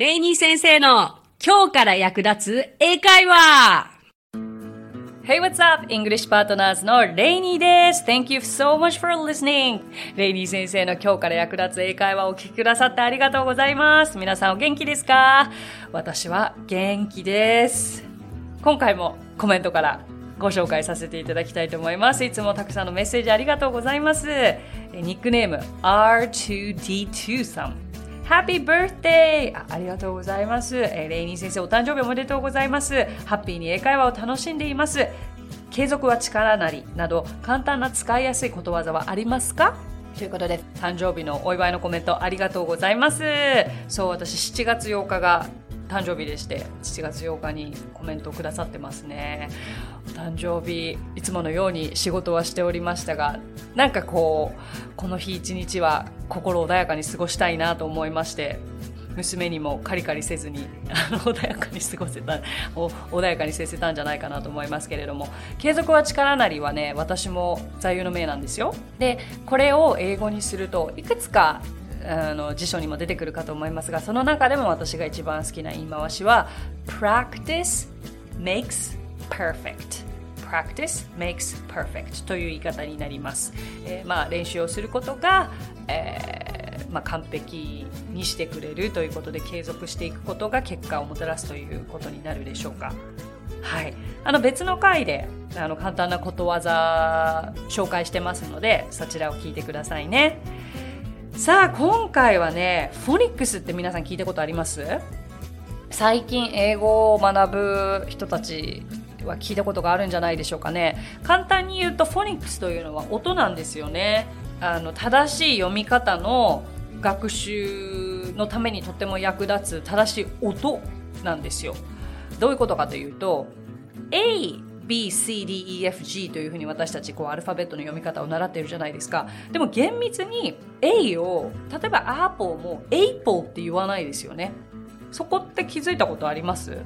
レイニー先生の今日から役立つ英会話 Hey, what's up? English Partners のレイニーです。Thank you so much for listening. レイニー先生の今日から役立つ英会話をお聞きくださってありがとうございます。皆さんお元気ですか？私は元気です。今回もコメントからご紹介させていただきたいと思います。いつもたくさんのメッセージありがとうございます。ニックネーム R2D2 さん。ハッピーバースデーありがとうございます。えー、レイニー先生、お誕生日おめでとうございます。ハッピーに英会話を楽しんでいます。継続は力なりなど簡単な使いやすいことわざはありますか？ということで、誕生日のお祝いのコメントありがとうございます。そう、私7月8日が誕生日でして7月8日にコメントをくださってますね誕生日いつものように仕事はしておりましたがなんかこうこの日一日は心穏やかに過ごしたいなと思いまして娘にもカリカリせずにあの穏やかに過ごせた穏やかに接せたんじゃないかなと思いますけれども継続は力なりはね私も座右の銘なんですよ。でこれを英語にするといくつかあの辞書にも出てくるかと思いますがその中でも私が一番好きな言い回しは Practice makes perfect. Practice makes perfect. という言い方になります、えー、まあ練習をすることが、えーまあ、完璧にしてくれるということで継続していくことが結果をもたらすということになるでしょうか。はい、あの別の回であの簡単なことわざ紹介してますのでそちらを聞いてくださいね。さあ今回はねフォニックスって皆さん聞いたことあります？最近英語を学ぶ人たちは聞いたことがあるんじゃないでしょうかね簡単に言うとフォニックスというのは音なんですよねあの正しい読み方の学習のためにとっても役立つ正しい音なんですよどういうことかというと A B, C, D, E, F, G というふうに私たちこうアルファベットの読み方を習っているじゃないですか。でも厳密に A を、例えばアーポーも A ポーって言わないですよね。そこって気づいたことあります？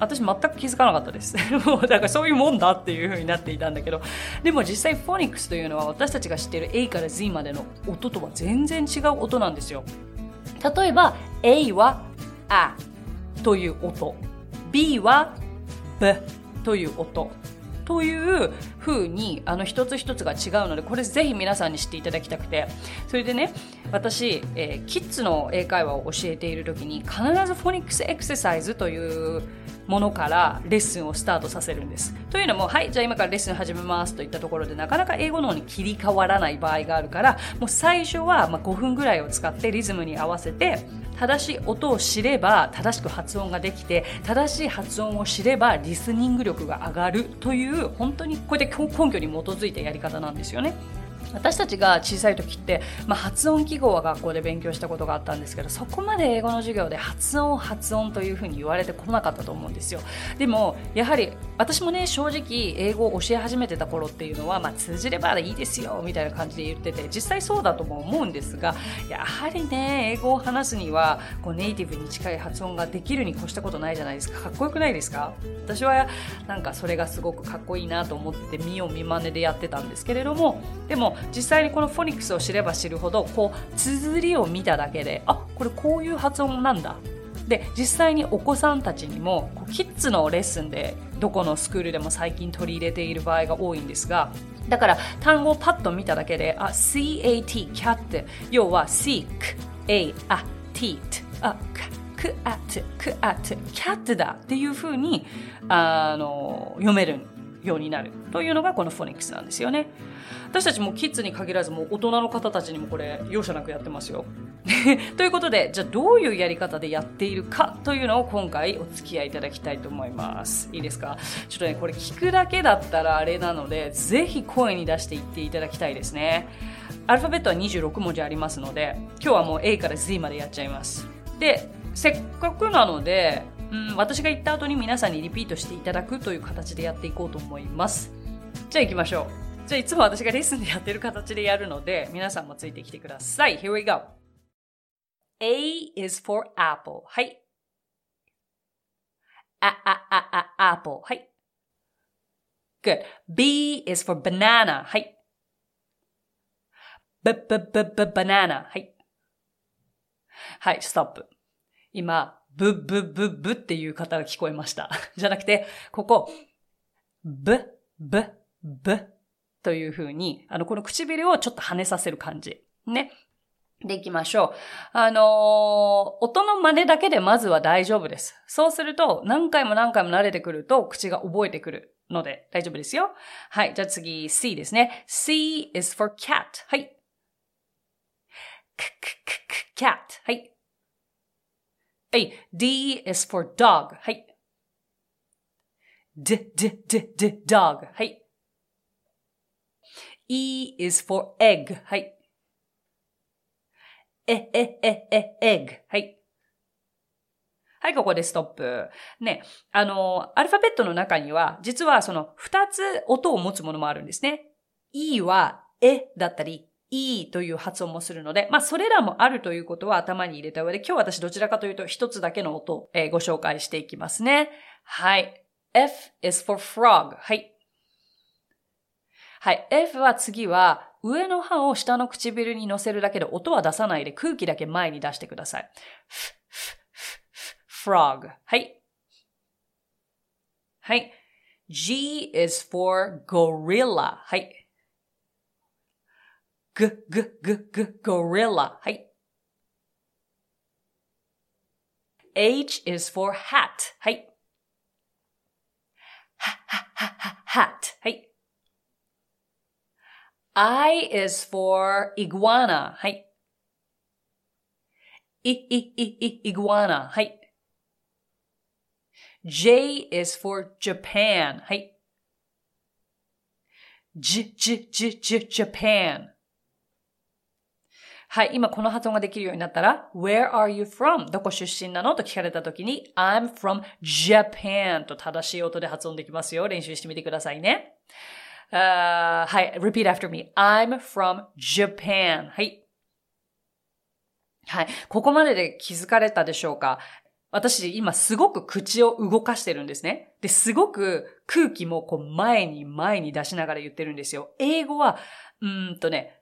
私全く気づかなかったです。もうだからそういうもんだっていうふうになっていたんだけど。でも実際フォニックスというのは私たちが知っている A から Z までの音とは全然違う音なんですよ。例えば A はあという音。B は B という音という風にあの一つ一つが違うのでこれぜひ皆さんに知っていただきたくてそれでね私、えー、キッズの英会話を教えている時に必ずフォニックスエクササイズというものからレッスンをスタートさせるんです。というのも、はい、じゃあ今からレッスン始めますといったところでなかなか英語の方に切り替わらない場合があるから、もう最初はま5分ぐらいを使ってリズムに合わせて正しい音を知れば正しく発音ができて正しい発音を知ればリスニング力が上がるという本当にこうやって根拠に基づいたやり方なんですよね。私たちが小さい時って、まあ、発音記号は学校で勉強したことがあったんですけどそこまで英語の授業で発音発音というふうに言われてこなかったと思うんですよ。でもやはり私もね正直英語を教え始めてた頃っていうのは、まあ、通じればいいですよみたいな感じで言ってて実際そうだとも思うんですがやはりね英語を話すにはこうネイティブに近い発音ができるに越したことないじゃないですか。かっこよくないですか？私はなんかそれがすごくかっこいいなと思って見よう見まねでやってたんですけれどもでも実際にこのフォニックスを知れば知るほどこう綴りを見ただけであこれこういう発音なんだ。で実際にお子さんたちにもキッズのレッスンでどこのスクールでも最近取り入れている場合が多いんですがだから単語をパッと見ただけであ CAT cat 要は seek a a t あクアットクアットキャットだっていうふうにあの読めるようになるというのがこのフォニックスなんですよね。私たちもキッズに限らずもう大人の方たちにもこれ容赦なくやってますよ。ということでじゃあどういうやり方でやっているかというのを今回お付き合いいただきたいと思います。いいですか？ちょっとねこれ聞くだけだったらあれなのでぜひ声に出して言っていただきたいですね。アルファベットは26文字ありますので今日はもう A から Z までやっちゃいます。でせっかくなのでうん、私が言った後に皆さんにリピートしていただくという形でやっていこうと思います。じゃあ行きましょう。じゃあいつも私がレッスンでやってる形でやるので、皆さんもついてきてください。Here we go. A is for apple. はい。あ、あ、あ、あ、apple. はい。Good. B is for banana. はい。b, b, b, b, banana. はい。はい、ストップ。今、ブッブッブッブっていう方が聞こえました。じゃなくて、ここ、ブ、ブ、ブという風に、あの、この唇をちょっと跳ねさせる感じ。ね。でいきましょう。あのー音の真似だけでまずは大丈夫です。そうすると、何回も何回も慣れてくると、口が覚えてくるので大丈夫ですよ。はい。じゃあ次、C ですね。C is for cat. はい。k, k, k, cat. はい。はい。D is for dog. はい。d, d, d, d, dog. はい。E is for egg. はい。え、え、え、え、egg. はい。はい、ここでストップ。ね、あの、アルファベットの中には、実はその二つ音を持つものもあるんですね。E は、えだったり、E という発音もするので、まあ、それらもあるということは頭に入れた上で、今日私どちらかというと一つだけの音を、えーご紹介していきますね。はい。F is for frog. はい。はい。F は次は、上の歯を下の唇に乗せるだけで音は出さないで空気だけ前に出してください。frog. はい。はい。G is for gorilla. はい。ぐ、ぐ、ぐ、ぐ、gorilla. はい。H is for hat. はい。は、は、は、は、hat. はい。I is for iguana. はい。い、い、い、い、iguana. はい。J is for Japan. はい。J, J, J, J, Japan. はい、今この発音ができるようになったら、Where are you from? どこ出身なの？と聞かれたときに、I'm from Japan と正しい音で発音できますよ。練習してみてくださいね。あーはい、repeat after me. I'm from Japan. はい。はい。ここまでで気づかれたでしょうか？私、今すごく口を動かしてるんですね。で、すごく空気もこう前に前に出しながら言ってるんですよ。英語は、うーんとね、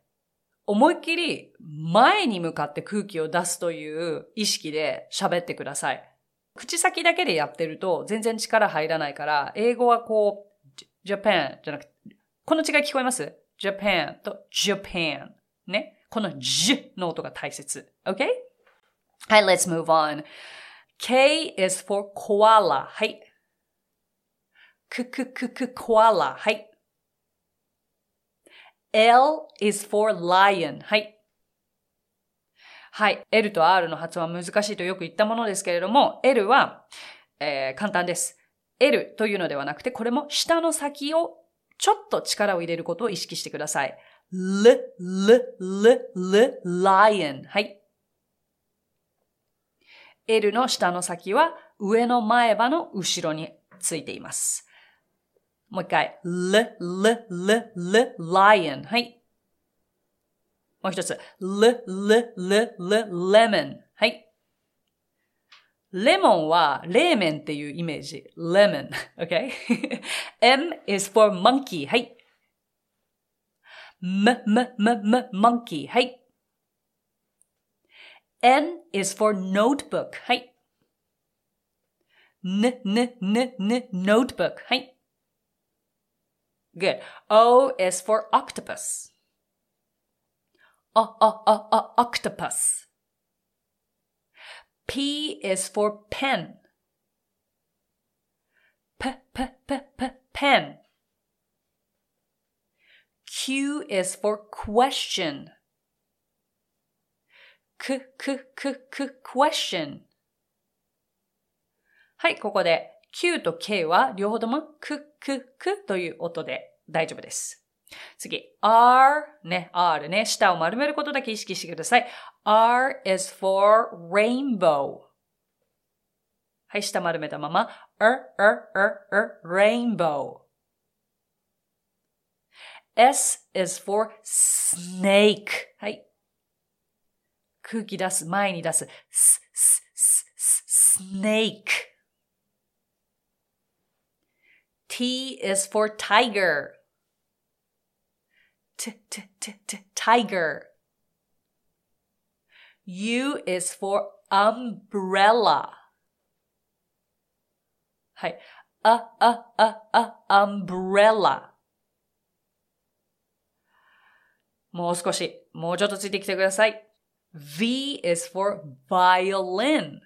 思いっきり前に向かって空気を出すという意識で喋ってください。口先だけでやってると全然力入らないから、英語はこう、ジ Japan じゃなくて、この違い聞こえます ?Japan と Japan。ね。この J の音が大切。OK? はい、let's move on. K is for koala. はい。くくくく koala. はい。L is for lion. はい。はい。L と R の発音は難しいとよく言ったものですけれども、L は、えー簡単です。L というのではなくて、これも下の先をちょっと力を入れることを意識してください。l, l, l, l, lion. はい。L の下の先は上の前歯の後ろについています。もう一回。l, l, l, l, lion. はい。もう一つ。l, l, l, l, lemon. はい。レモンは冷麺っていうイメージ。lemon. Okay? M is for monkey. はい。m, m, m, m, monkey. はい。N is for notebook. はい。n, n, n, n, notebook. はい。 Good. O is for octopus. O, o, o, o, octopus. P is for pen. P, p, p, p, pen. Q is for question. K, k, k, k, question. はい、ここで Q と K は両方ともクククという音で大丈夫です。次、R ね、R ね、舌を丸めることだけ意識してください。R is for rainbow. はい、舌丸めたまま、r, r, r, r, rainbow. s is for snake. はい。空気出す、前に出す。s, s, s, s, snake. T is for tiger. T, t, t, t, tiger. U is for umbrella はい。あ、あ、あ、あ、umbrella もう少し、もうちょっとついてきてください。V is for violin.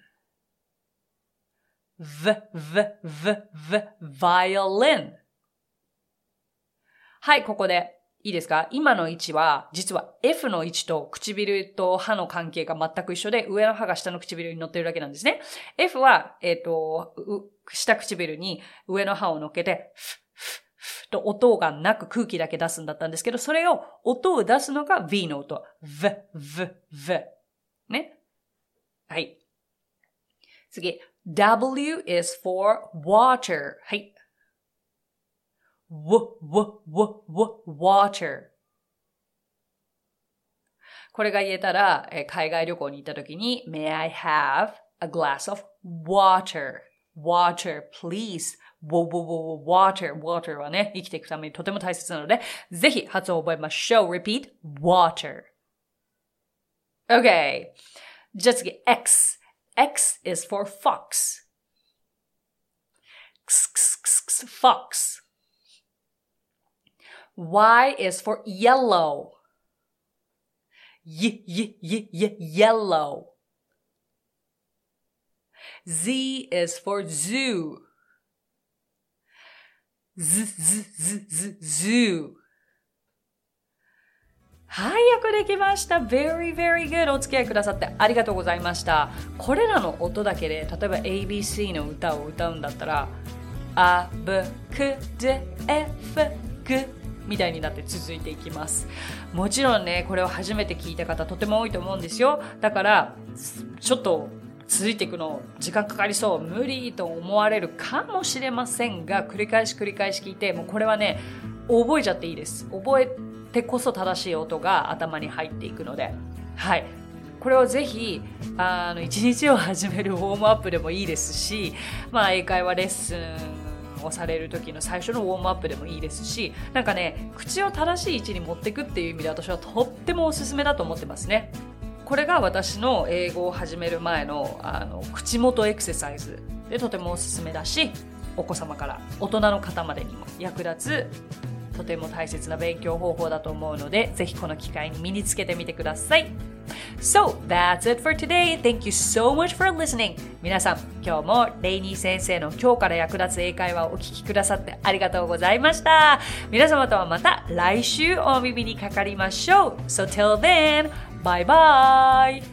V, V, V, V, violin. はい、ここで。いいですか？今の位置は、実は F の位置と唇と歯の関係が全く一緒で、上の歯が下の唇に乗ってるだけなんですね。F は、えっ、ー、と、下唇に上の歯を乗っけて、フフフと音がなく空気だけ出すんだったんですけど、それを、音を出すのが V の音。V, V, V。ね？はい。次。W is for water. はい。w, w, w, w, water. これが言えたら、え海外旅行に行った時に、May I have a glass of water? Water, please. water, water はね、生きていくためにとても大切なので、ぜひ発音を覚えましょう。repeat, water. Okay. じゃあ次、X. X is for fox. X, x, x, fox. Y is for yellow. Y, y, y, y, yellow. Z is for zoo. Z, z, z, z, zoo. はい、よくできました。very, very good. お付き合いくださってありがとうございました。これらの音だけで、例えば ABC の歌を歌うんだったら、あ、ぶ、く、で、え、ふ、ぐ、みたいになって続いていきます。もちろんね、これを初めて聞いた方とても多いと思うんですよ。だから、ちょっと続いていくの時間かかりそう、無理と思われるかもしれませんが、繰り返し繰り返し聞いて、もうこれはね、覚えちゃっていいです。覚えてこそ正しい音が頭に入っていくので、はい。これをぜひ、あの、一日を始めるウォームアップでもいいですし、まあ、英会話レッスン、をされる時の最初のウォームアップでもいいですしなんかね口を正しい位置に持っていくっていう意味で私はとってもおすすめだと思ってますねこれが私の英語を始める前のあの口元エクササイズでとてもおすすめだしお子様から大人の方までにも役立つとても大切な勉強方法だと思うのでぜひこの機会に身につけてみてください So, that's it for today. Thank you so much for listening. 皆さん、今日もレイニー先生の今日から役立つ英会話をお聞きくださってありがとうございました。皆様とはまた来週お耳にかかりましょう。So till then, bye bye!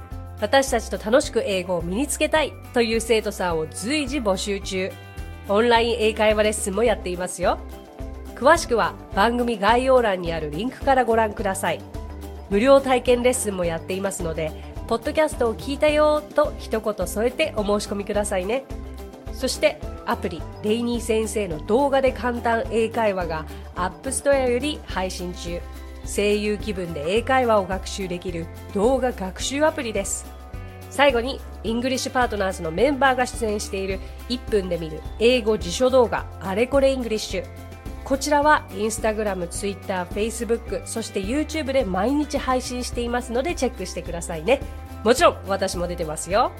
私たちと楽しく英語を身につけたいという生徒さんを随時募集中。オンライン英会話レッスンもやっていますよ。詳しくは番組概要欄にあるリンクからご覧ください無料体験レッスンもやっていますのでポッドキャストを聞いたよと一言添えてお申し込みくださいねそしてアプリレイニー先生の動画で簡単英会話が App Store より配信中声優気分で英会話を学習できる動画学習アプリです最後に English Partners のメンバーが出演している1分で見る英語辞書動画あれこれ English こちらはインスタグラム、ツイッター、フェイスブック、そして YouTube で毎日配信していますのでチェックしてくださいね。もちろん私も出てますよ。